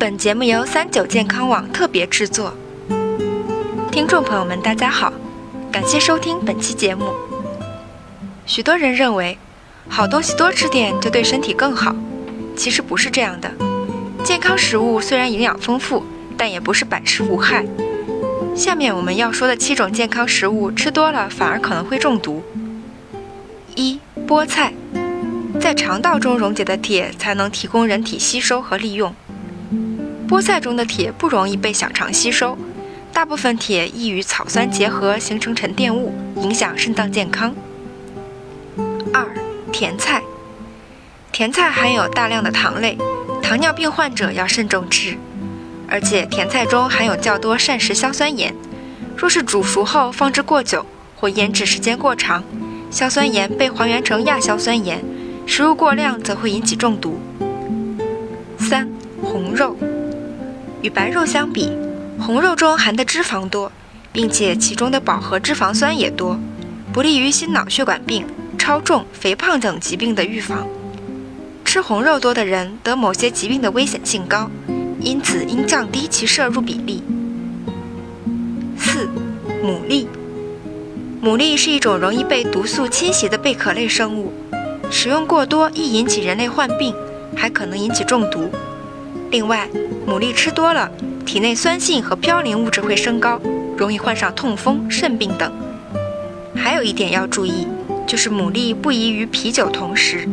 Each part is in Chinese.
本节目由三九健康网特别制作。听众朋友们，大家好，感谢收听本期节目。许多人认为，好东西多吃点就对身体更好，其实不是这样的。健康食物虽然营养丰富，但也不是百吃无害。下面我们要说的七种健康食物，吃多了反而可能会中毒。一、菠菜，在肠道中溶解的铁才能提供人体吸收和利用。菠菜中的铁不容易被小肠吸收，大部分铁易与草酸结合形成沉淀物，影响肾脏健康。二、甜菜，甜菜含有大量的糖类，糖尿病患者要慎重吃，而且甜菜中含有较多膳食硝酸盐，若是煮熟后放置过久或腌制时间过长，硝酸盐被还原成亚硝酸盐，食入过量则会引起中毒。三、红肉。与白肉相比，红肉中含的脂肪多，并且其中的饱和脂肪酸也多，不利于心脑血管病、超重、肥胖等疾病的预防。吃红肉多的人得某些疾病的危险性高，因此应降低其摄入比例。四、牡蛎。牡蛎是一种容易被毒素侵袭的贝壳类生物，食用过多易引起人类患病，还可能引起中毒。另外，牡蛎吃多了，体内酸性和嘌呤物质会升高，容易患上痛风、肾病等。还有一点要注意，就是牡蛎不宜与啤酒同食。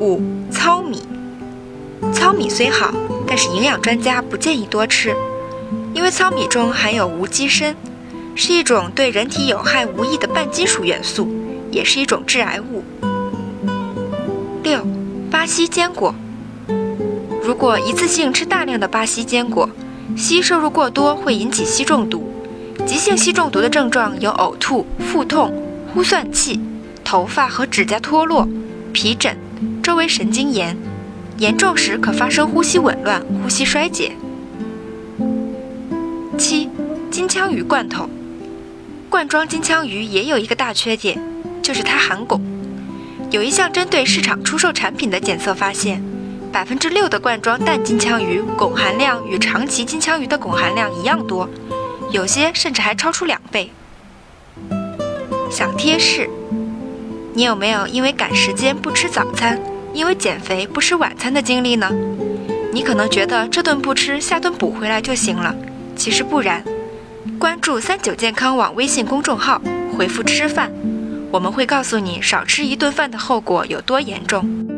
五、糙米。糙米虽好，但是营养专家不建议多吃，因为糙米中含有无机砷，是一种对人体有害无益的半金属元素，也是一种致癌物。六、巴西坚果。如果一次性吃大量的巴西坚果，硒摄入过多会引起硒中毒。急性硒中毒的症状有呕吐、腹痛、呼算气、头发和指甲脱落、皮疹、周围神经炎，严重时可发生呼吸紊乱、呼吸衰竭。七、金枪鱼罐头，罐装金枪鱼也有一个大缺点，就是它含汞。有一项针对市场出售产品的检测发现。百分之六的罐装淡金枪鱼汞含量与长鳍金枪鱼的汞含量一样多，有些甚至还超出两倍。小贴士：你有没有因为赶时间不吃早餐，因为减肥不吃晚餐的经历呢？你可能觉得这顿不吃，下顿补回来就行了，其实不然。关注三九健康网微信公众号，回复“吃饭”，我们会告诉你少吃一顿饭的后果有多严重。